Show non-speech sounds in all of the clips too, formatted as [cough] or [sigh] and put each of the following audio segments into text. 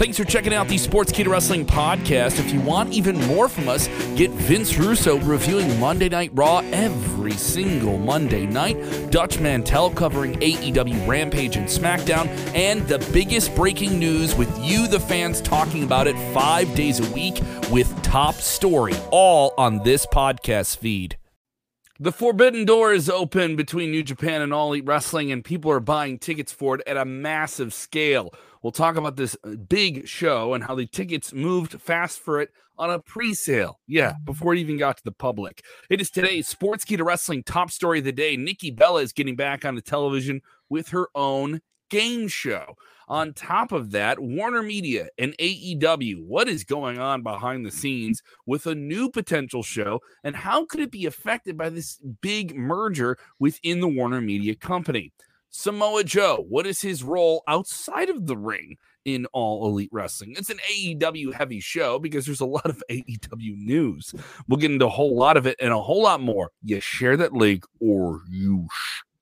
Thanks for checking out the Sports Sportskeeda Wrestling podcast. If you want even more from us, get Vince Russo reviewing Monday Night Raw every single Monday night, Dutch Mantell covering AEW Rampage and SmackDown, and the biggest breaking news with you, the fans, talking about it five days a week with Top Story, all on this podcast feed. The forbidden door is open between New Japan and All Elite Wrestling, and people are buying tickets for it at a massive scale. We'll talk about this uh, big show and how the tickets moved fast for it on a pre-sale. Yeah, before it even got to the public. It is today's sports Sportskeeda Wrestling top story of the day. Nikki Bella is getting back on the television with her own game show. On top of that, Warner Media and AEW, what is going on behind the scenes with a new potential show, and how could it be affected by this big merger within the Warner Media company? Samoa Joe, what is his role outside of the ring in All Elite Wrestling? It's an AEW heavy show because there's a lot of [laughs] AEW news. We'll get into a whole lot of it and a whole lot more. You share that link or you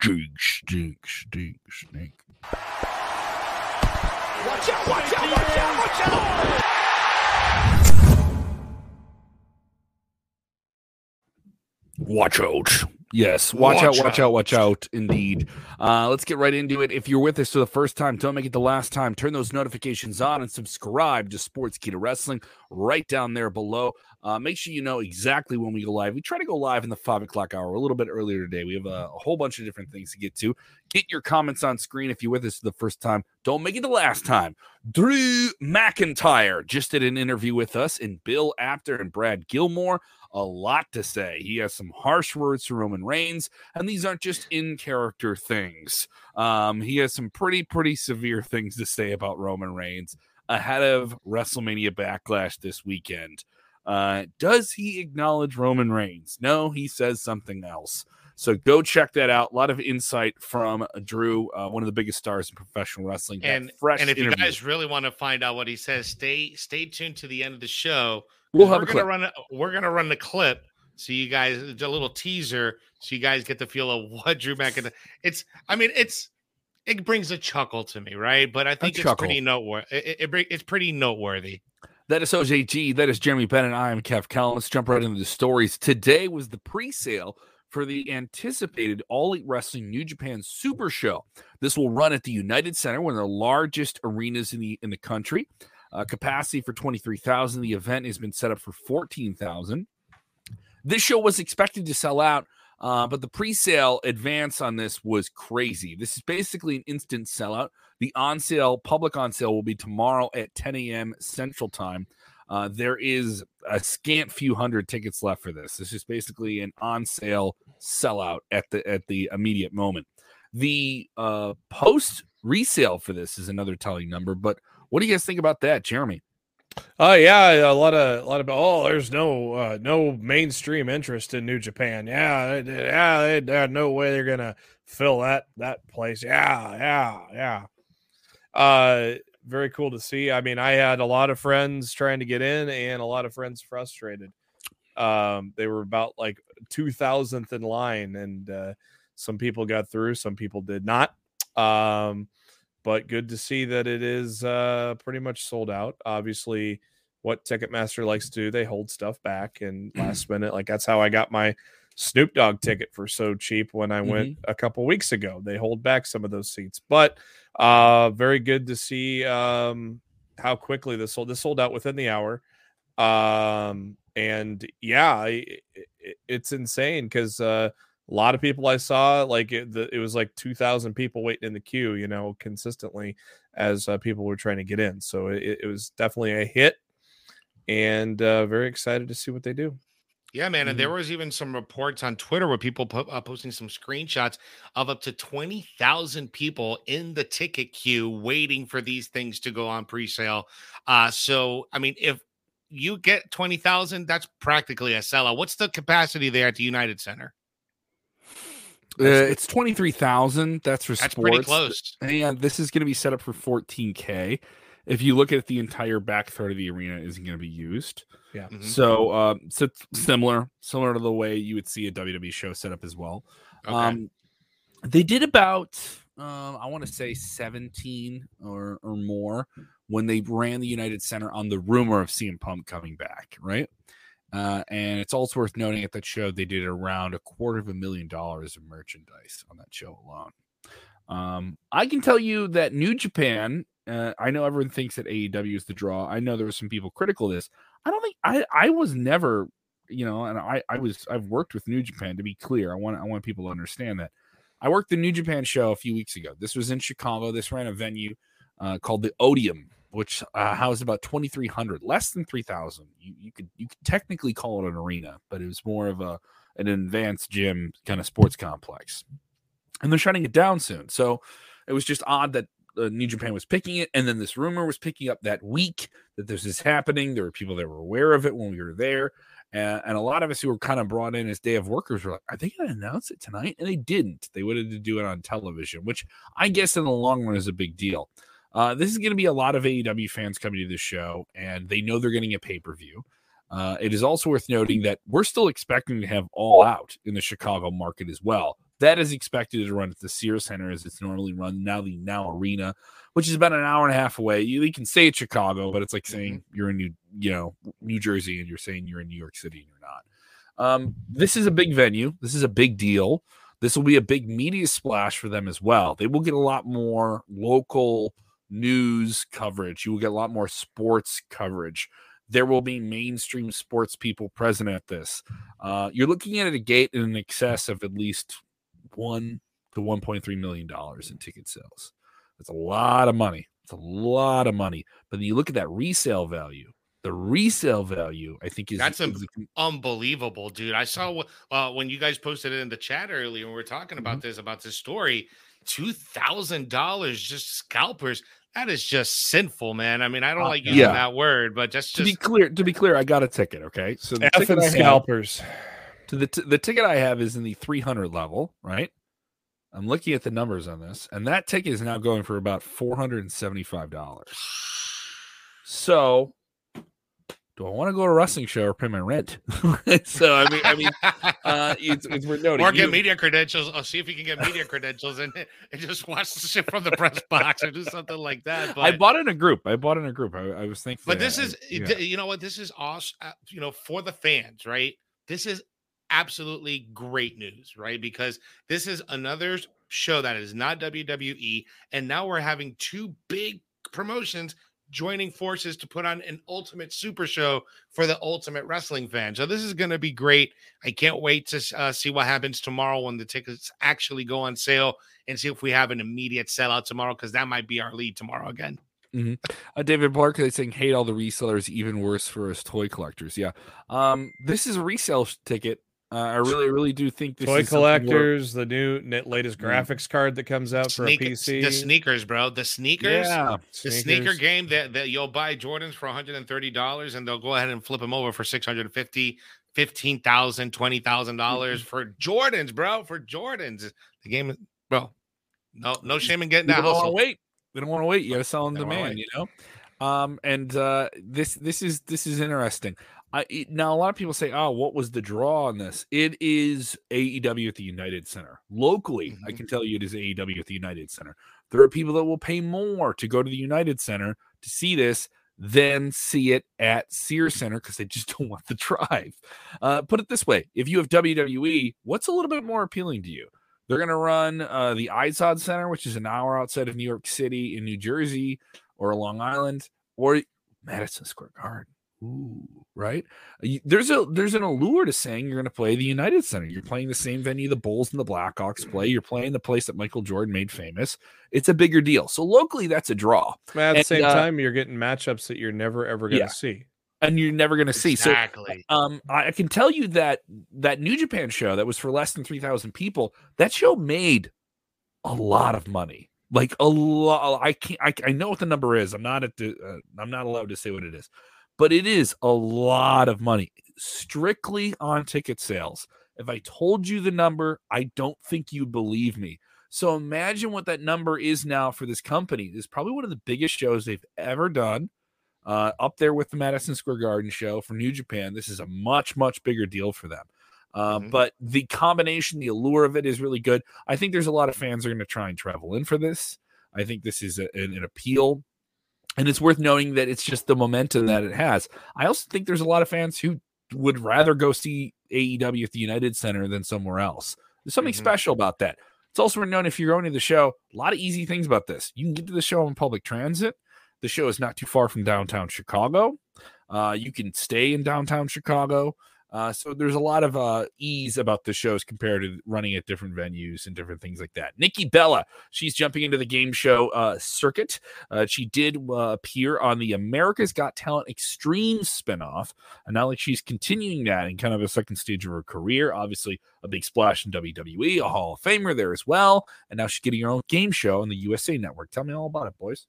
stink, stink, stink, stink. Watch out, watch out, watch out, watch out! Watch out. Yes, watch, watch out, watch out, watch out, indeed. Uh, let's get right into it. If you're with us for the first time, don't make it the last time. Turn those notifications on and subscribe to Sports Sportskeeda Wrestling right down there below. Uh, make sure you know exactly when we go live. We try to go live in the five o'clock hour, a little bit earlier today. We have a, a whole bunch of different things to get to. Get your comments on screen if you're with us for the first time. Don't make it the last time. Drew McIntyre just did an interview with us, and Bill Apter and Brad Gilmore a lot to say. He has some harsh words for Roman Reigns, and these aren't just in character things. Um, he has some pretty, pretty severe things to say about Roman Reigns ahead of WrestleMania Backlash this weekend. Uh, does he acknowledge Roman Reigns? No, he says something else. So go check that out. A lot of insight from Drew, uh, one of the biggest stars in professional wrestling. And fresh and if interview. you guys really want to find out what he says, stay stay tuned to the end of the show We'll have we're. Gonna run a, we're gonna run the clip so you guys a little teaser so you guys get the feel of what Drew McIntyre. It's I mean it's it brings a chuckle to me, right? But I think a it's chuckle. pretty noteworthy. It, it, it's pretty noteworthy. That is OJG. That is Jeremy Bennett. I am Kev Kell. Let's jump right into the stories. Today was the pre-sale for the anticipated All Elite Wrestling New Japan Super Show. This will run at the United Center, one of the largest arenas in the in the country. Uh, capacity for 23,000. The event has been set up for 14,000. This show was expected to sell out, uh, but the pre sale advance on this was crazy. This is basically an instant sellout. The on sale, public on sale, will be tomorrow at 10 a.m. Central Time. Uh, there is a scant few hundred tickets left for this. This is basically an on sale sellout at the at the immediate moment. The uh, post resale for this is another telling number, but what do you guys think about that, Jeremy? Oh uh, yeah, a lot of a lot of oh, there's no uh, no mainstream interest in New Japan. Yeah, yeah, they, no way they're gonna fill that that place. Yeah, yeah, yeah. Uh, very cool to see. I mean, I had a lot of friends trying to get in, and a lot of friends frustrated. Um, they were about like two thousandth in line, and uh, some people got through, some people did not. Um, but good to see that it is uh, pretty much sold out. Obviously, what Ticketmaster likes to do, they hold stuff back and last minute. Like that's how I got my Snoop Dogg ticket for so cheap when I went mm-hmm. a couple weeks ago. They hold back some of those seats, but uh, very good to see um, how quickly this sold. This sold out within the hour, um, and yeah, it, it, it's insane because. Uh, a lot of people I saw, like it, the, it was like 2,000 people waiting in the queue, you know, consistently as uh, people were trying to get in. So it, it was definitely a hit and uh, very excited to see what they do. Yeah, man. And there mm-hmm. was even some reports on Twitter where people po- uh, posting some screenshots of up to 20,000 people in the ticket queue waiting for these things to go on pre sale. Uh, so, I mean, if you get 20,000, that's practically a sellout. What's the capacity there at the United Center? Uh, it's twenty three thousand. That's for That's sports. pretty close. And this is going to be set up for fourteen k. If you look at the entire back third of the arena isn't going to be used. Yeah. Mm-hmm. So, um, so similar, similar to the way you would see a WWE show set up as well. Okay. Um, they did about, um, I want to say seventeen or or more when they ran the United Center on the rumor of CM Punk coming back, right? Uh, and it's also worth noting at that show they did around a quarter of a million dollars of merchandise on that show alone. Um, I can tell you that New Japan. Uh, I know everyone thinks that AEW is the draw. I know there were some people critical of this. I don't think I. I was never, you know, and I. I was. I've worked with New Japan to be clear. I want. I want people to understand that. I worked the New Japan show a few weeks ago. This was in Chicago. This ran a venue uh, called the Odeum which uh, housed about 2,300, less than 3,000. You, you could you could technically call it an arena, but it was more of a an advanced gym kind of sports complex. And they're shutting it down soon, so it was just odd that uh, New Japan was picking it, and then this rumor was picking up that week that this is happening. There were people that were aware of it when we were there, and, and a lot of us who were kind of brought in as day of workers were like, "Are they going to announce it tonight?" And they didn't. They wanted to do it on television, which I guess in the long run is a big deal. Uh, this is going to be a lot of AEW fans coming to this show, and they know they're getting a pay per view. Uh, it is also worth noting that we're still expecting to have All Out in the Chicago market as well. That is expected to run at the Sears Center as it's normally run now, the Now Arena, which is about an hour and a half away. You, you can say it's Chicago, but it's like saying mm-hmm. you're in New, you know, New Jersey and you're saying you're in New York City and you're not. Um, this is a big venue. This is a big deal. This will be a big media splash for them as well. They will get a lot more local news coverage. You will get a lot more sports coverage. There will be mainstream sports people present at this. Uh, you're looking at a gate in excess of at least one to 1.3 million dollars in ticket sales. That's a lot of money. It's a lot of money. But then you look at that resale value. The resale value, I think, is that's is, unbelievable, dude. I saw uh, when you guys posted it in the chat earlier, and we are talking about mm-hmm. this about this story. Two thousand dollars, just scalpers. That is just sinful, man. I mean, I don't uh, like using yeah. that word, but just, to be clear, to be clear, I got a ticket. Okay, so the F ticket I scalpers. Have, to the t- the ticket I have is in the 300 level, right? I'm looking at the numbers on this, and that ticket is now going for about 475 dollars. So do I want to go to a wrestling show or pay my rent? [laughs] so I mean, I mean, uh, it's, it's worth noting. Or get you, media credentials. I'll see if you can get media credentials and, [laughs] and just watch the shit from the press [laughs] box or do something like that. But, I bought in a group. I bought in a group. I, I was thinking. But this is, yeah. you know what? This is awesome. Uh, you know, for the fans, right? This is absolutely great news, right? Because this is another show that is not WWE, and now we're having two big promotions joining forces to put on an ultimate super show for the ultimate wrestling fan. So this is going to be great. I can't wait to uh, see what happens tomorrow when the tickets actually go on sale and see if we have an immediate sellout tomorrow because that might be our lead tomorrow again. Mm-hmm. Uh, David Clark is saying hate all the resellers, even worse for us toy collectors. Yeah, um, this is a resale ticket uh, I really, really do think this toy collectors, the new latest mm. graphics card that comes out for Sneak, a PC, the sneakers, bro, the sneakers, yeah, the sneakers. sneaker game that, that you'll buy Jordans for 130 dollars, and they'll go ahead and flip them over for 650, 15,000, 20,000 dollars for Jordans, bro, for Jordans. The game, bro, no, no shame in getting that. We don't want to wait. We don't want to wait. You got to sell on demand, you know. Um, and uh, this this is this is interesting. I, now a lot of people say, "Oh, what was the draw on this?" It is AEW at the United Center. Locally, mm-hmm. I can tell you it is AEW at the United Center. There are people that will pay more to go to the United Center to see this than see it at Sears Center because they just [laughs] don't want the drive. Uh, put it this way: if you have WWE, what's a little bit more appealing to you? They're going to run uh, the Izod Center, which is an hour outside of New York City in New Jersey or Long Island, or Madison Square Garden. Ooh, right. There's a there's an allure to saying you're going to play the United Center. You're playing the same venue the Bulls and the Blackhawks play. You're playing the place that Michael Jordan made famous. It's a bigger deal. So locally, that's a draw. At the same uh, time, you're getting matchups that you're never ever going to yeah. see, and you're never going to see. Exactly. So, um, I can tell you that that New Japan show that was for less than three thousand people. That show made a lot of money like a lot i can't I, I know what the number is i'm not at the uh, i'm not allowed to say what it is but it is a lot of money strictly on ticket sales. If I told you the number, I don't think you'd believe me. So imagine what that number is now for this company. This is probably one of the biggest shows they've ever done. Uh, up there with the Madison Square Garden show for New Japan. This is a much, much bigger deal for them. Uh, mm-hmm. But the combination, the allure of it is really good. I think there's a lot of fans are going to try and travel in for this. I think this is a, an, an appeal And it's worth noting that it's just the momentum that it has. I also think there's a lot of fans who would rather go see AEW at the United Center than somewhere else. There's something mm-hmm. special about that. It's also worth known if you're going to the show, a lot of easy things about this. You can get to the show on public transit. The show is not too far from downtown Chicago. Uh, you can stay in downtown Chicago. Uh, so there's a lot of uh, ease about the shows compared to running at different venues and different things like that. Nikki Bella, she's jumping into the game show uh, circuit. Uh, she did uh, appear on the America's Got Talent Extreme spinoff, and now like she's continuing that in kind of a second stage of her career. Obviously, a big splash in WWE, a Hall of Famer there as well, and now she's getting her own game show on the USA Network. Tell me all about it, boys.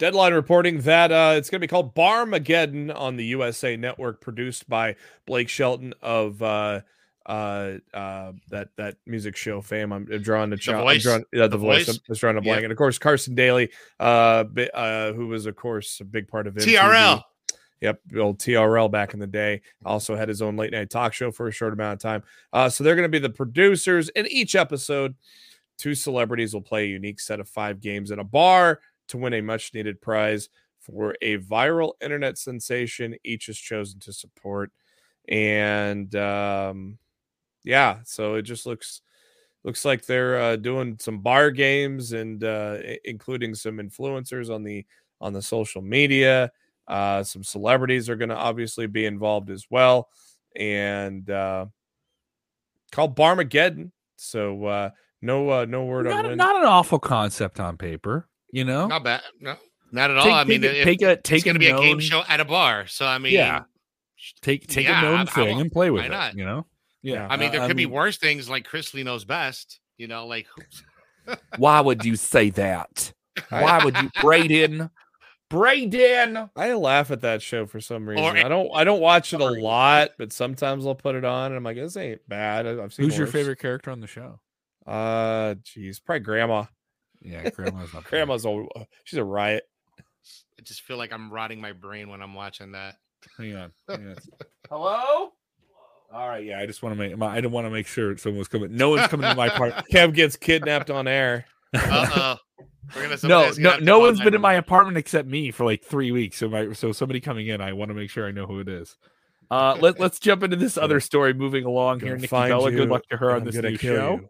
Deadline reporting that uh, it's going to be called Barmageddon on the USA Network, produced by Blake Shelton of uh, uh, uh, that that music show fame. I'm, I'm drawing the, ch- voice. Drawing, yeah, the, the voice. voice. I'm drawing a blank, yeah. and of course Carson Daly, uh, uh, who was of course a big part of TRL. Yep, old TRL back in the day. Also had his own late night talk show for a short amount of time. Uh, so they're going to be the producers in each episode. Two celebrities will play a unique set of five games in a bar to win a much needed prize for a viral internet sensation each is chosen to support. And um, yeah, so it just looks looks like they're uh, doing some bar games and uh, including some influencers on the on the social media. Uh, some celebrities are going to obviously be involved as well, and uh, called Barmageddon. So uh, no uh, no word not, on when. Not an awful concept on paper. You know, not bad. No, not at all. Take, I mean, take, take a take it's going to be a game show at a bar. So I mean, yeah, take take yeah, a known I, thing I and play with it. Not? You know, yeah. I mean, there uh, could I be worse things like Chrisley Knows Best. You know, like [laughs] why would you say that? Why would you, [laughs] Braden? Braden. I laugh at that show for some reason. Or, I don't. I don't watch it a lot, but sometimes I'll put it on, and I'm like, this ain't bad. I've seen. Who's worse. your favorite character on the show? Uh, geez, probably Grandma. Yeah, grandma's not. grandma's a she's a riot. I just feel like I'm rotting my brain when I'm watching that. Hang on. Hang on. [laughs] Hello. All right, yeah. I just want to make. I didn't want to make sure someone was coming. No one's coming to my part. [laughs] Kev gets kidnapped on air. [laughs] Uh oh. No, no, no one's been in my apartment except me for like three weeks. So my, so somebody coming in, I want to make sure I know who it is. Uh, let let's jump into this other story. Moving along here, Nikki Bella. Good luck to her on this new show. You.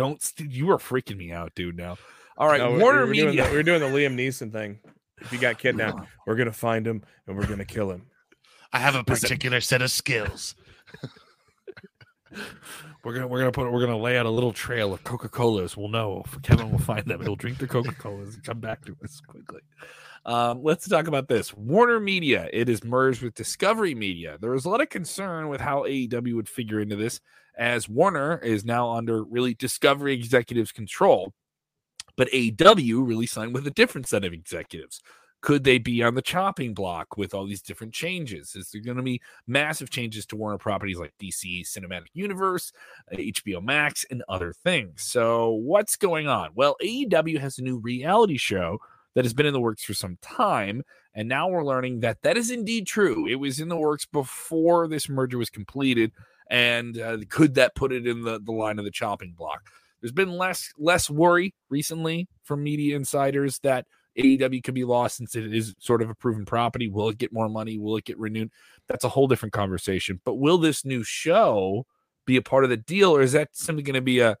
Don't you are freaking me out, dude. Now, all right, no, Warner we're, Media. Doing the, we're doing the Liam Neeson thing. If you got kidnapped, we're gonna find him and we're gonna kill him. I have a particular set of skills. [laughs] we're gonna we're gonna put we're gonna lay out a little trail of Coca Colas. We'll know. Kevin will find them. He'll drink the Coca Colas and come back to us quickly. Um, let's talk about this. Warner Media, it is merged with Discovery Media. There was a lot of concern with how AEW would figure into this, as Warner is now under really Discovery executives' control. But AEW really signed with a different set of executives. Could they be on the chopping block with all these different changes? Is there going to be massive changes to Warner properties like DC Cinematic Universe, HBO uh, Max, and other things? So, what's going on? Well, AEW has a new reality show that has been in the works for some time. And now we're learning that that is indeed true. It was in the works before this merger was completed. And uh, could that put it in the, the line of the chopping block? There's been less less worry recently from media insiders that AEW could be lost since it is sort of a proven property. Will it get more money? Will it get renewed? That's a whole different conversation. But will this new show be a part of the deal, or is that simply going to be a,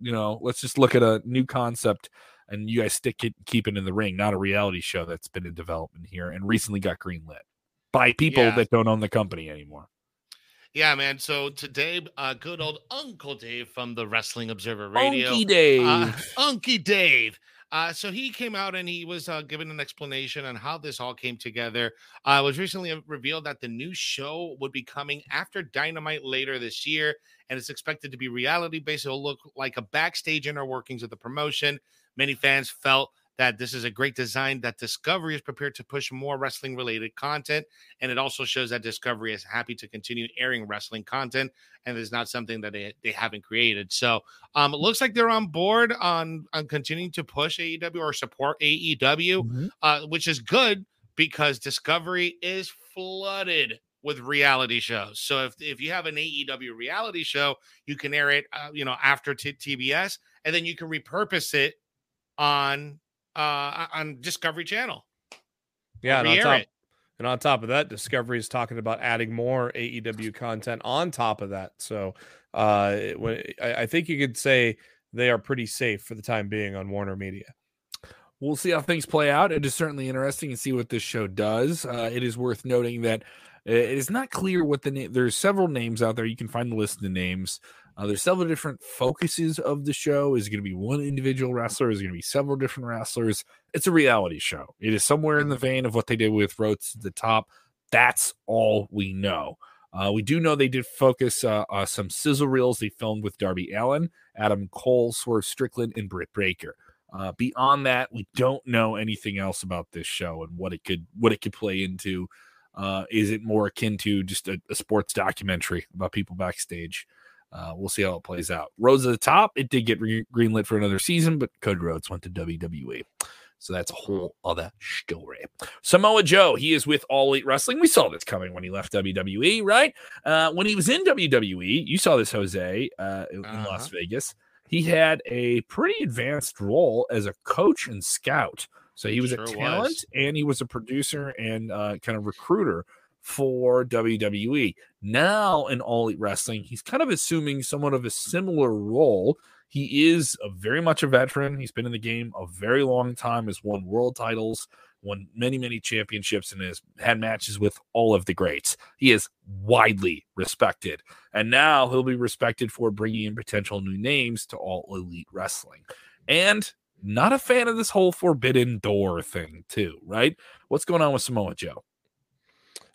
you know, let's just look at a new concept and you guys stick it, keep it in the ring, not a reality show that's been in development here and recently got greenlit by people yeah. that don't own the company anymore. Yeah, man. So today, uh, good old Uncle Dave from the Wrestling Observer Radio, Unky Dave, uh, [laughs] Unky Dave. Uh, so he came out and he was uh, giving an explanation on how this all came together. Uh, it was recently revealed that the new show would be coming after Dynamite later this year, and it's expected to be reality based. It'll look like a backstage inner workings of the promotion. Many fans felt that this is a great design that Discovery is prepared to push more wrestling related content. And it also shows that Discovery is happy to continue airing wrestling content and it's not something that they, they haven't created. So um, it looks like they're on board on, on continuing to push AEW or support AEW, mm-hmm. uh, which is good because Discovery is flooded with reality shows. So if, if you have an AEW reality show, you can air it, uh, you know, after t- TBS, and then you can repurpose it on uh, on Discovery Channel. Yeah, and on top it. and on top of that, Discovery is talking about adding more AEW content on top of that. So uh, when- I, I think you could say they are pretty safe for the time being on Warner Media. We'll see how things play out. It is certainly interesting to see what this show does. Uh, it is worth noting that uh, it is not clear what the name. There's several names out there. You can find the list of the names. Uh, there's several different focuses of the show. Is going to be one individual wrestler? Is going to be several different wrestlers? It's a reality show. It is somewhere in the vein of what they did with Rhodes to the Top. That's all we know. Uh, we do know they did focus uh, uh, some sizzle reels they filmed with Darby Allin, Adam Cole, Swerve Strickland, and Britt Baker. Uh, beyond that, we don't know anything else about this show and what it could what it could play into. Uh, is it more akin to just a, a sports documentary about people backstage? Uh, we'll see how it plays out. Rhodes to the Top, it did get re- greenlit for another season, but Cody Rhodes went to WWE. So that's a whole other story. Samoa Joe, he is with All Elite Wrestling. We saw this coming when he left WWE, right? Uh, when he was in WWE, you saw this, Jose, uh, in Uh-huh. Las Vegas. He had a pretty advanced role as a coach and scout. So he was Sure a was. talent and he was a producer and uh, kind of recruiter for WWE. Now in All Elite Wrestling, he's kind of assuming somewhat of a similar role. He is a very much a veteran. He's been in the game a very long time, has won world titles, won many, many championships, and has had matches with all of the greats. He is widely respected. And now he'll be respected for bringing in potential new names to All Elite Wrestling. And not a fan of this whole forbidden door thing, too, right? What's going on with Samoa Joe?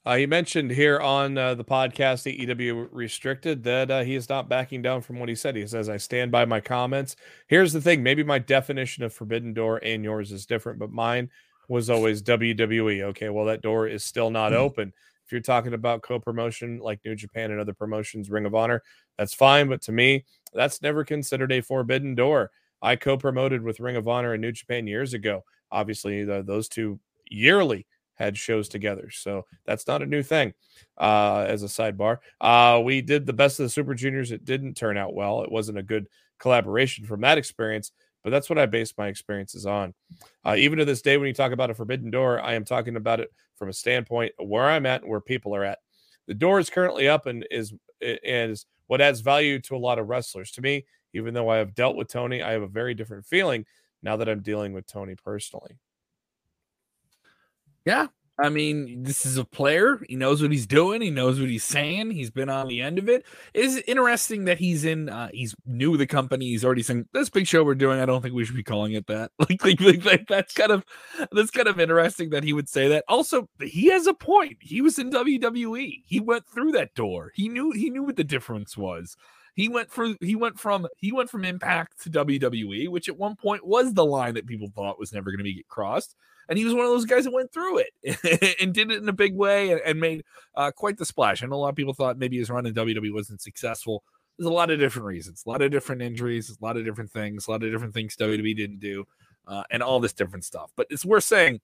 Uh, he mentioned here on uh, the podcast, AEW Restricted, that uh, he is not backing down from what he said. He says, I stand by my comments. Here's the thing maybe my definition of Forbidden Door and yours is different, but mine was always WWE. Okay, well, that door is still not Mhm. open. If you're talking about co promotion like New Japan and other promotions, Ring of Honor, that's fine. But to me, that's never considered a forbidden door. I co promoted with Ring of Honor and New Japan years ago. Obviously, the, those two yearly had shows together. So that's not a new thing. Uh, as a sidebar, uh, we did the best of the Super Juniors. It didn't turn out well. It wasn't a good collaboration from that experience, but that's what I base my experiences on. Uh, even to this day, when you talk about a forbidden door, I am talking about it from a standpoint where I'm at and where people are at. The door is currently up and is is what adds value to a lot of wrestlers. To me, even though I have dealt with Tony, I have a very different feeling now that I'm dealing with Tony personally. Yeah. I mean, this is a player. He knows what he's doing. He knows what he's saying. He's been on the end of it. It's interesting that he's in. Uh, he's new to the company. He's already saying this big show we're doing. I don't think we should be calling it that. [laughs] Like, like, like, like that's kind of that's kind of interesting that he would say that. Also, he has a point. He was in WWE. He went through that door. He knew he knew what the difference was. He went through. He went from he went from Impact to WWE, which at one point was the line that people thought was never going to be get crossed and he was one of those guys that went through it [laughs] and did it in a big way and, and made uh, quite the splash. I know a lot of people thought maybe his run in WWE wasn't successful. There's a lot of different reasons, a lot of different injuries, a lot of different things, a lot of different things WWE didn't do, uh, and all this different stuff. But it's worth saying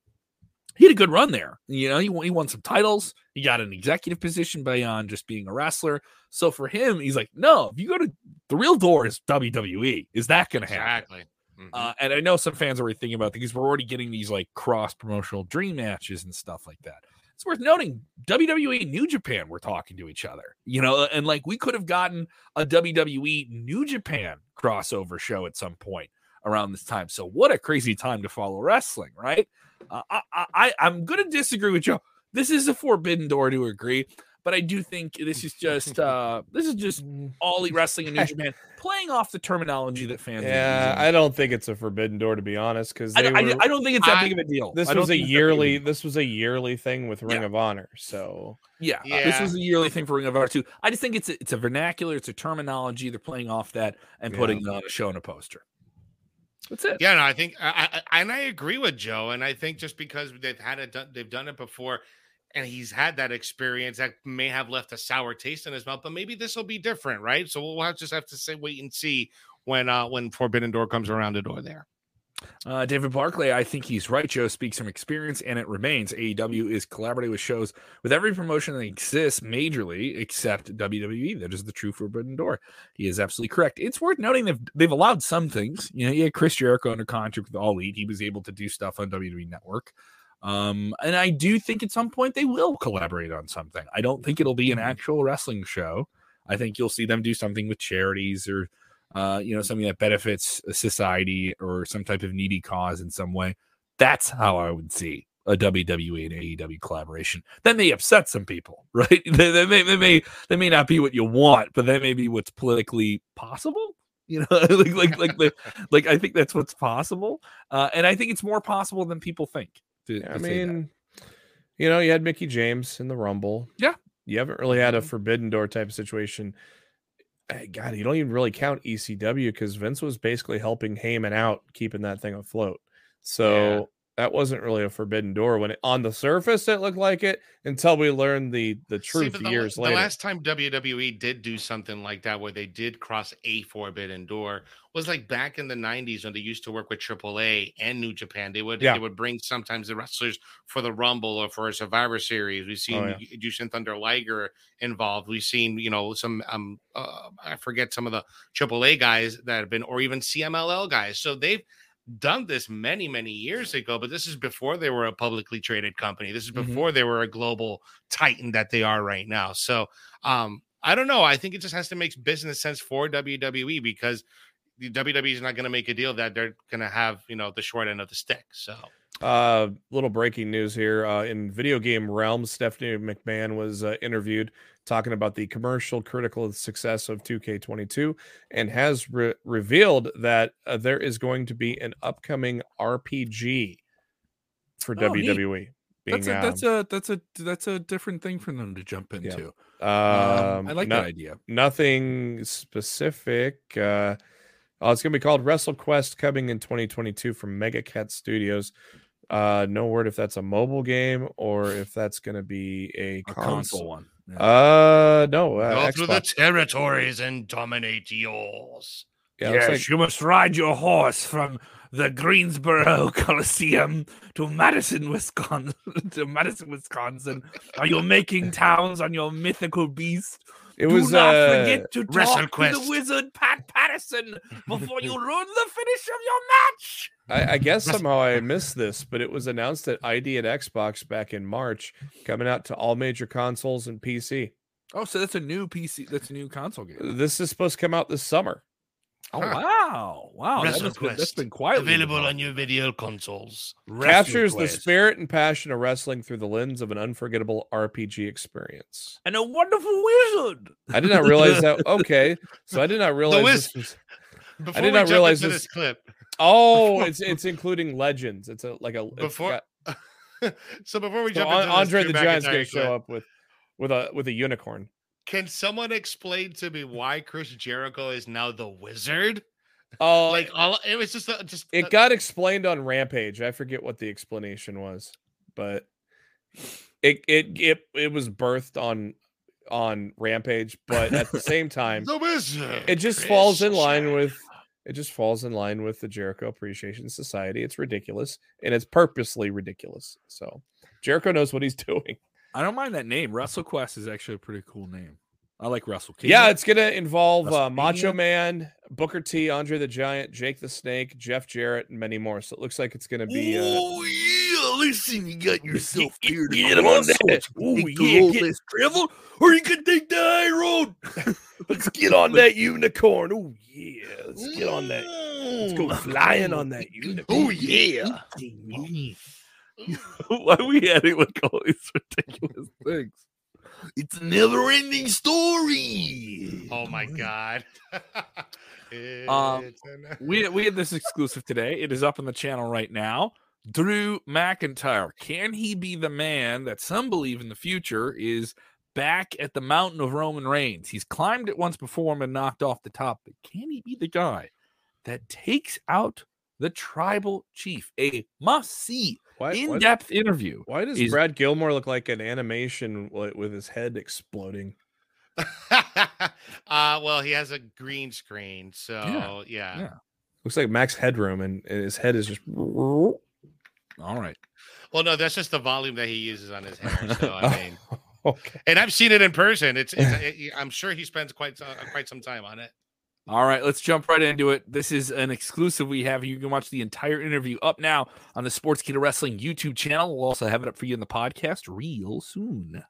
he had a good run there. You know, he, won- he won some titles. He got an executive position beyond just being a wrestler. So for him, he's like, no, if you go to the real door is WWE. Is that going to happen? Exactly. Mhm. Uh, and I know some fans are already thinking about because we're already getting these like cross promotional dream matches and stuff like that. It's worth noting WWE New Japan were talking to each other, you know, and like we could have gotten a WWE New Japan crossover show at some point around this time. So what a crazy time to follow wrestling, right? Uh, I, I I'm gonna disagree with Joe. This is a forbidden door to agree, but I do think this is just [laughs] uh this is just all elite wrestling in New [laughs] Japan playing off the terminology that fans. are Yeah, using. I don't think it's a forbidden door to be honest, because I, I, I don't think it's that I- big of a deal. this was a think it's that big of yearly deal. this was a yearly thing with Ring Yeah. of Honor. So Yeah, uh, this was a yearly thing for Ring of Honor too. I just think it's a, it's a vernacular, it's a terminology. They're playing off that and putting it on a show and a poster. That's it. Yeah, no, I think, I, I, and I agree with Joe. And I think just because they've had it, done, they've done it before, and he's had that experience, that may have left a sour taste in his mouth. But maybe this will be different, right? So we'll have, just have to say, wait and see when uh when Forbidden Door comes around the door. There. Uh, David Barclay, I think he's right. Joe speaks from experience, and it remains. AEW is collaborating with shows with every promotion that exists majorly except WWE. That is the true Forbidden Door. He is absolutely correct. It's worth noting they've they've allowed some things. You know, you had Chris Jericho under contract with All Elite. He was able to do stuff on WWE Network. Um, and I do think at some point they will collaborate on something. I don't think it'll be an actual wrestling show. I think you'll see them do something with charities or uh, you know, something that benefits a society or some type of needy cause in some way. That's how I would see a WWE and AEW collaboration. That may upset some people, [laughs] right? That may, they may, they may not be what you want, but that may be what's politically possible. You know, [laughs] like, like, like, like, like, I think that's what's possible, uh, and I think it's more possible than people think. To, Yeah, to I mean, you know, you had Mickie James in the Rumble. Yeah. You haven't really had a Mhm. Forbidden Door type of situation. God, you don't even really count ECW because Vince was basically helping Heyman out, keeping that thing afloat. So that wasn't really a Forbidden Door when it, on the surface it looked like it until we learned the the truth but the, years the later. The last time WWE did do something like that, where they did cross a forbidden door, was like back in the '90s when they used to work with AAA and New Japan. They would Yeah. they would bring sometimes the wrestlers for the Rumble or for a Survivor Series. We've seen Oh, Jushin Thunder Liger involved. We've seen you know some um uh, I forget some of the AAA guys that have been or even CMLL guys. So they've done this many many years ago but this is before they were a publicly traded company this is Mhm. before they were a global titan that they are right now so um i don't know i think it just has to make business sense for wwe because the wwe is not going to make a deal that they're going to have you know the short end of the stick so Uh, little breaking news here. Uh, in video game realm, Stephanie McMahon was uh, interviewed talking about the commercial critical success of 2K22 and has re- revealed that uh, there is going to be an upcoming RPG for Oh, neat. WWE. Being, that's a, um, that's a that's a that's a different thing for them to jump into. um, Um, I like no- that idea. nothing specific. Uh, oh, it's going to be called WrestleQuest coming in 2022 from Mega Cat Studios. Uh, no word if that's a mobile game or if that's going to be a, A console. console one. Yeah. Uh, no, uh, go through the territories and dominate yours yeah, it looks like- you must ride your horse from the Greensboro [laughs] Coliseum to Madison, Wisconsin. [laughs] to Madison, Wisconsin. Are you making towns on your mythical beast? It Do was not uh, forget to talk to the wizard Pat Patterson before you [laughs] ruin the finish of your match. I, I guess Wrestle- somehow I missed this, but it was announced at ID and Xbox back in March, coming out to all major consoles and PC. Oh, so that's a new PC. That's a new console game. This is supposed to come out this summer. Oh Huh. wow, wow! That has been, that's WrestleQuest. been quietly available on your video consoles Captures the spirit and passion of wrestling through the lens of an unforgettable RPG experience. and a wonderful wizard. I did not realize that. [laughs] Okay, so I did not realize Wiz- this was. [laughs] before did we not jump realize this- this clip Oh, it's it's including legends. It's a like a Before- got- [laughs] so before we so jump An- into this Andre the Giant's McIntyre gonna show up with with a with a unicorn. Can someone explain to me why Chris Jericho is now the wizard? [laughs] Oh, Like all it was just a, just it a- got explained on Rampage. I forget what the explanation was, but it it it it was birthed on on Rampage. But at the same time, the wizard. it just Chris falls in line with it just falls in line with the Jericho Appreciation Society. It's ridiculous and it's purposely ridiculous. So Jericho knows what he's [laughs] doing. I don't mind that name. WrestleQuest is actually a pretty cool name. I like Wrestle Yeah, it's gonna involve uh, Macho Man, Booker T, Andre the Giant, Jake the Snake, Jeff Jarrett, and many more. So it looks like it's gonna be. Uh, Oh yeah! Listen, you got yourself get- here to get him on that. so you Oh, can take the yeah, get- less traveled, or you can take the high road. [laughs] let's get on that unicorn. Oh yeah, let's get on that. Let's go flying on that [laughs] unicorn. Oh yeah. [laughs] Why are we adding like all these ridiculous [laughs] things? It's a never-ending story. Oh my [laughs] god. Um, we we had this exclusive today. It is up on the channel right now. Drew McIntyre. Can he be the man that some believe in the future is back at the mountain of Roman Reigns? He's climbed it once before and knocked off the top, but can he be the guy that takes out the tribal chief? A must see, Why, in why, depth interview. why does is- Brad Gilmore look like an animation with his head exploding? [laughs] uh well he has a green screen so yeah, Yeah. Looks like Max Headroom, and his head is just. All right. Well, no, that's just the volume that he uses on his hair. So I [laughs] mean, okay. and I've seen it in person. It's, it's it, I'm sure he spends quite uh, quite some time on it. All right, let's jump right into it. This is an exclusive we have. You can watch the entire interview up now on the Sports Sportskeeda Wrestling YouTube channel. We'll also have it up for you in the podcast real soon.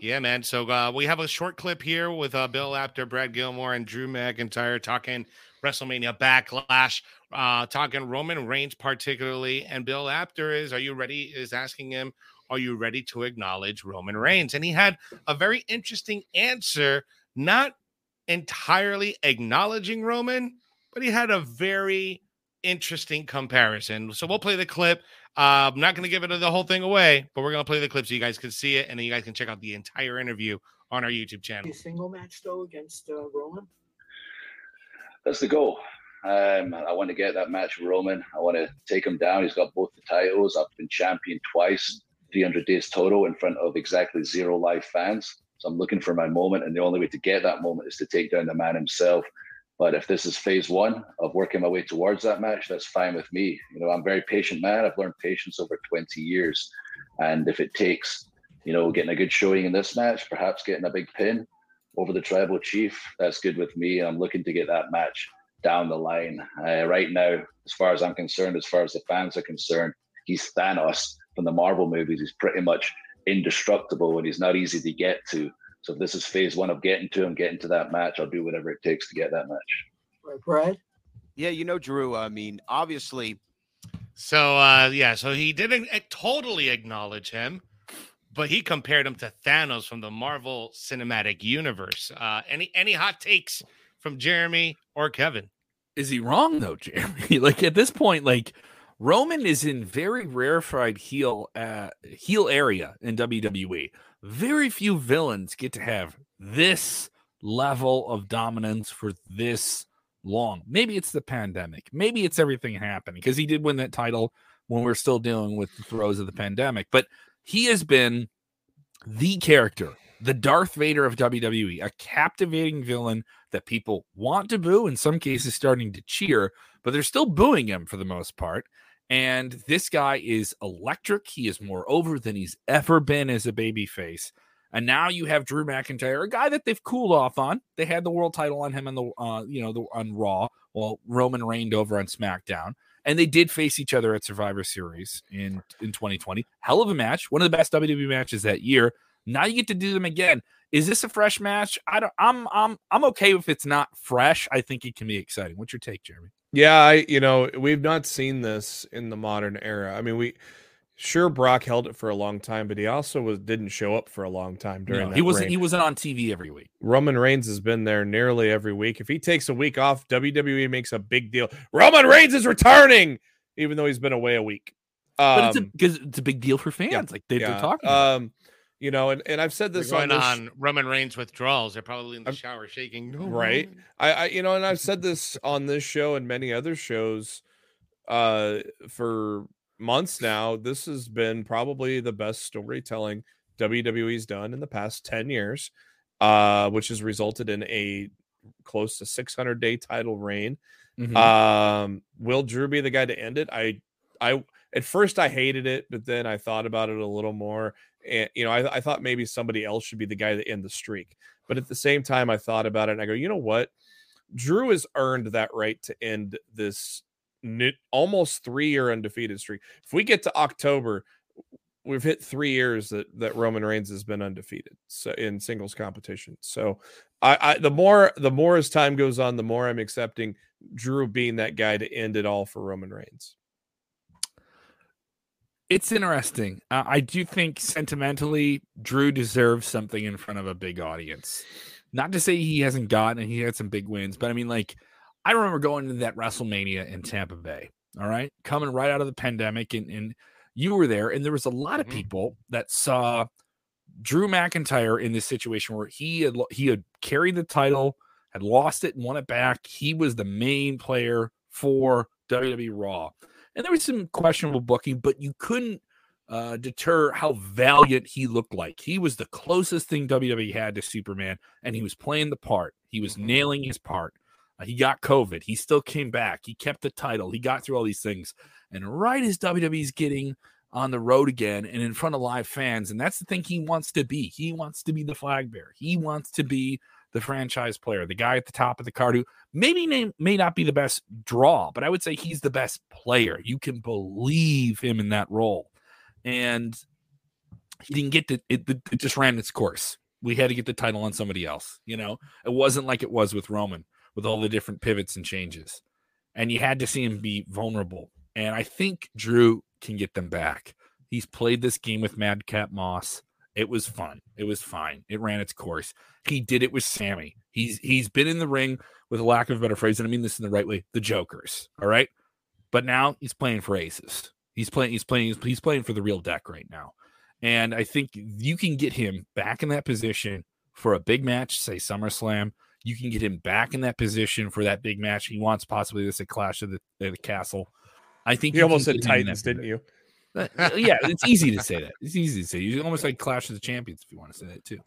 Yeah, man. So uh, we have a short clip here with uh, Bill Apter, Brad Gilmore, and Drew McIntyre talking WrestleMania Backlash, uh, talking Roman Reigns particularly. And Bill Apter is, are you ready? Is asking him, are you ready to acknowledge Roman Reigns? And he had a very interesting answer, not entirely acknowledging Roman, but he had a very interesting comparison. So we'll play the clip. Uh, I'm not going to give it the whole thing away, but we're going to play the clip so you guys can see it, and then you guys can check out the entire interview on our YouTube channel. A single match though against uh, Roman. That's the goal. Um, I want to get that match with Roman. I want to take him down. He's got both the titles. I've been champion twice, 300 days total in front of exactly zero live fans. I'm looking for my moment, and the only way to get that moment is to take down the man himself. But if this is phase one of working my way towards that match, that's fine with me. You know, I'm a very patient man. I've learned patience over 20 years, and if it takes, you know, getting a good showing in this match, perhaps getting a big pin over the tribal chief, that's good with me. I'm looking to get that match down the line. Uh, right now, as far as I'm concerned, as far as the fans are concerned, he's Thanos from the Marvel movies. He's pretty much indestructible and he's not easy to get to. So if this is phase one of getting to him, getting to that match, I'll do whatever it takes to get that match. Right, Brad. Yeah, you know, Drew. I mean, obviously, So uh yeah, so he didn't totally acknowledge him, but he compared him to Thanos from the Marvel Cinematic Universe. Uh any any hot takes from Jeremy or Kevin? Is he wrong though, Jeremy? [laughs] like at this point, like Roman is in very rarefied heel uh, heel area in WWE. Very few villains get to have this level of dominance for this long. Maybe it's the pandemic. Maybe it's everything happening because he did win that title when we're still dealing with the throes of the pandemic. But he has been the character, the Darth Vader of WWE, a captivating villain that people want to boo, in some cases starting to cheer, but they're still booing him for the most part. And this guy is electric. He is more over than he's ever been as a baby face. And now you have Drew McIntyre, a guy that they've cooled off on. They had the world title on him on the uh, you know, the, on Raw, while Roman reigned over on SmackDown. And they did face each other at Survivor Series in in 2020. Hell of a match, one of the best WWE matches that year. Now you get to do them again. Is this a fresh match? I don't. I'm I'm I'm okay if it's not fresh. I think it can be exciting. What's your take, Jeremy? Yeah, I you know we've not seen this in the modern era. I mean, we sure Brock held it for a long time, but he also was didn't show up for a long time during. No, he wasn't. reign. He wasn't on TV every week. Roman Reigns has been there nearly every week. If he takes a week off, WWE makes a big deal. Roman Reigns is returning, even though he's been away a week. But it's a Um, it's a big deal for fans. Like they, yeah, they're talking. about. Um, you know, and, and I've said They're this going on, this, on Roman Reigns withdrawals. They're probably in the I'm- shower shaking. No, Right. I, I you know, and I've said [laughs] this on this show and many other shows uh for months now. This has been probably the best storytelling WWE's done in the past 10 years, uh, which has resulted in a close to 600 day title reign. Mhm. Um, will Drew be the guy to end it? I, I, at first I hated it, but then I thought about it a little more. And, you know, I, I thought maybe somebody else should be the guy to end the streak. But at the same time, I thought about it and I go, you know what? Drew has earned that right to end this ni- almost three year undefeated streak. If we get to October, we've hit three years that that Roman Reigns has been undefeated so in singles competition. So I, I the more the more as time goes on, the more I'm accepting Drew being that guy to end it all for Roman Reigns. It's interesting. Uh, I do think sentimentally, Drew deserves something in front of a big audience. Not to say he hasn't gotten, and he had some big wins, but I mean, like, I remember going to that WrestleMania in Tampa Bay. All right, coming right out of the pandemic, and, and you were there, and there was a lot of Mhm. people that saw Drew McIntyre in this situation where he had he had carried the title, had lost it, and won it back. He was the main player for WWE Raw, and there was some questionable booking, but you couldn't uh, deter how valiant he looked like. He was the closest thing WWE had to Superman, and he was playing the part. He was Mhm. nailing his part. He got COVID. He still came back. He kept the title. He got through all these things. And right as WWE's getting on the road again and in front of live fans, and that's the thing he wants to be. He wants to be the flag bearer. He wants to be the franchise player, the guy at the top of the card who maybe may, may not be the best draw, but I would say he's the best player. You can believe him in that role. And he didn't get to it, it just ran its course. We had to get the title on somebody else. You know, it wasn't like it was with Roman with all the different pivots and changes. And you had to see him be vulnerable. And I think Drew can get them back. He's played this game with Madcap Moss. It was fun. It was fine. It ran its course. He did it with Sammy. He's he's been in the ring with a lack of a better phrase, and I mean this in the right way, the jokers. All right. But now he's playing for aces. He's playing, he's playing, he's playing for the real deck right now. And I think you can get him back in that position for a big match, say SummerSlam. You can get him back in that position for that big match. He wants possibly this a clash of the, the castle. I think you almost said Titans, didn't you? [laughs] Uh, yeah, it's easy to say that. It's easy to say. You almost like Clash of the Champions if you want to say that too.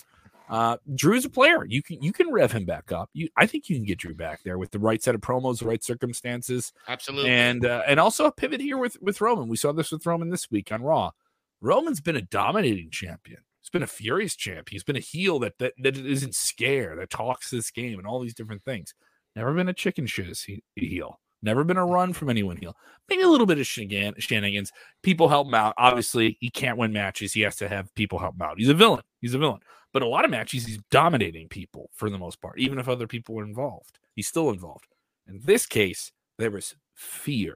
Uh, Drew's a player. You can you can rev him back up. You, I think you can get Drew back there with the right set of promos, the right circumstances, Absolutely. and uh, and also a pivot here with with Roman. We saw this with Roman this week on Raw. Roman's been a dominating champion. He's been a furious champ. He's been a heel that that, that isn't scared, that talks this game and all these different things. Never been a chicken shit heel. Never been a run from anyone heel. Maybe a little bit of shenanigans. People help him out. Obviously, he can't win matches. He has to have people help him out. He's a villain. He's a villain. But a lot of matches, he's dominating people for the most part, even if other people were involved. He's still involved. In this case, there was fear.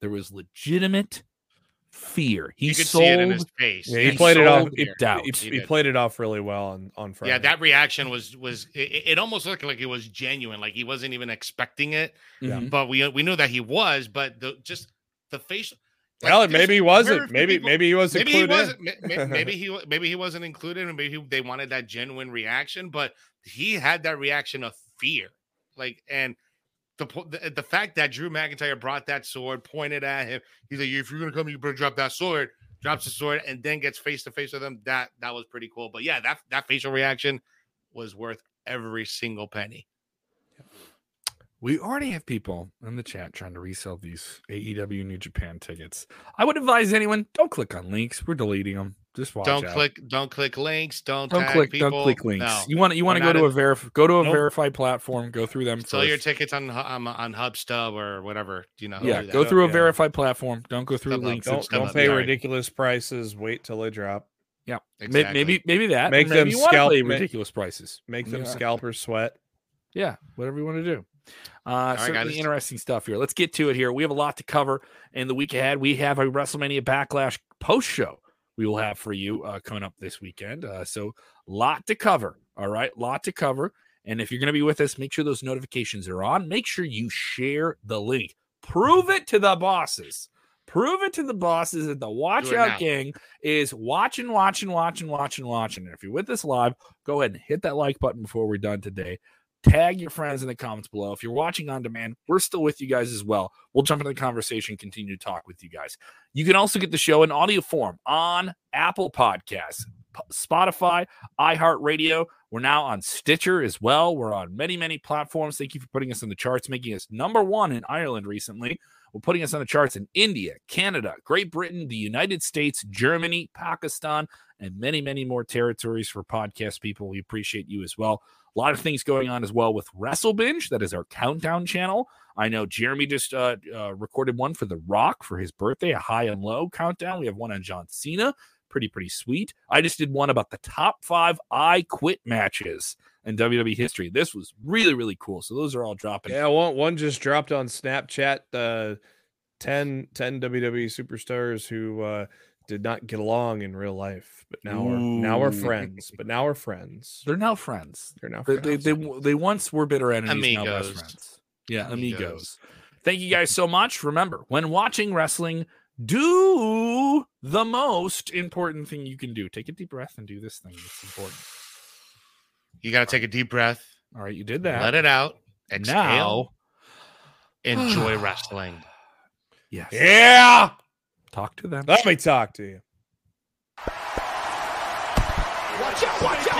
There was legitimate fear. He you could sold, see it in his face. Yeah, he, He played it off. sold He, doubt. he- He he played it off really well on on Friday. Yeah, that reaction was was it, it almost looked like it was genuine, like he wasn't even expecting it. Mhm. But we we knew that he was, but the just the facial. like, well, there's maybe he wasn't. Maybe people- maybe he was maybe he wasn't. may- may- Maybe he maybe he wasn't included, and maybe he, they wanted that genuine reaction. But he had that reaction of fear, like and. The, the fact that Drew McIntyre brought that sword, pointed at him, he's like, "If you're gonna come, you better drop that sword." Drops the sword and then gets face to face with him. That that was pretty cool. But yeah, that that facial reaction was worth every single penny. We already have people in the chat trying to resell these AEW New Japan tickets. I would advise anyone don't click on links. We're deleting them. Just watch don't out. click, don't click links. Don't Don't tag click. People. Don't click links. No. You want you want to go to a verif- go to a Nope. verified platform. Go through them. Sell your tickets on Hu- um, on HubStub or whatever. You know. Yeah, go through a Yeah. verified platform. Don't go through Step up. links. Don't It's don't pay sorry. ridiculous prices. Wait till they drop. Yeah, Exactly. maybe maybe that. Make maybe them you scalp- play ma- ridiculous prices. Make them Yeah. scalpers sweat. Yeah, whatever you want to do. Uh, right, certainly guys. interesting stuff here. Let's get to it here. We have a lot to cover in the week ahead. We have a WrestleMania Backlash post show we will have for you uh, coming up this weekend. Uh, so, lot to cover. All right, lot to cover. And if you're going to be with us, make sure those notifications are on. Make sure you share the link. Prove it to the bosses. Prove it to the bosses that the Watch Out. Gang is watching, watching, watching, watching, watching. And if you're with us live, go ahead and hit that like button before we're done today. Tag your friends in the comments below. If you're watching on demand, we're still with you guys as well. We'll jump into the conversation, continue to talk with you guys. You can also get the show in audio form on Apple Podcasts, Spotify, iHeartRadio. We're now on Stitcher as well. We're on many, many platforms. Thank you for putting us in the charts, making us number one in Ireland recently. We're putting us on the charts in India, Canada, Great Britain, the United States, Germany, Pakistan, and many, many more territories for podcast people. We appreciate you as well. A lot of things going on as well with Wrestle Binge. That is our countdown channel. I know Jeremy just uh, uh, recorded one for The Rock for his birthday, a high and low countdown. We have one on John Cena. Pretty, pretty sweet. I just did one about the top five I quit matches in WWE history. This was really, really cool. So those are all dropping. Yeah, one one just dropped on Snapchat. Uh, 10, 10 WWE superstars who uh, did not get along in real life, but now we're now we're friends. But now we're friends. They're now friends. They're now They, friends. they, they, they once were bitter enemies, now best Amigos. friends. Yeah, amigos. Amigos. Thank you guys so much. Remember, when watching wrestling, do the most important thing you can do. Take a deep breath and do this thing. It's important. You got to take a deep breath, All right, you did that. let it out, exhale, now, enjoy [sighs] wrestling. yes. yeah. Talk to them. Let me talk to you. Watch out, watch out!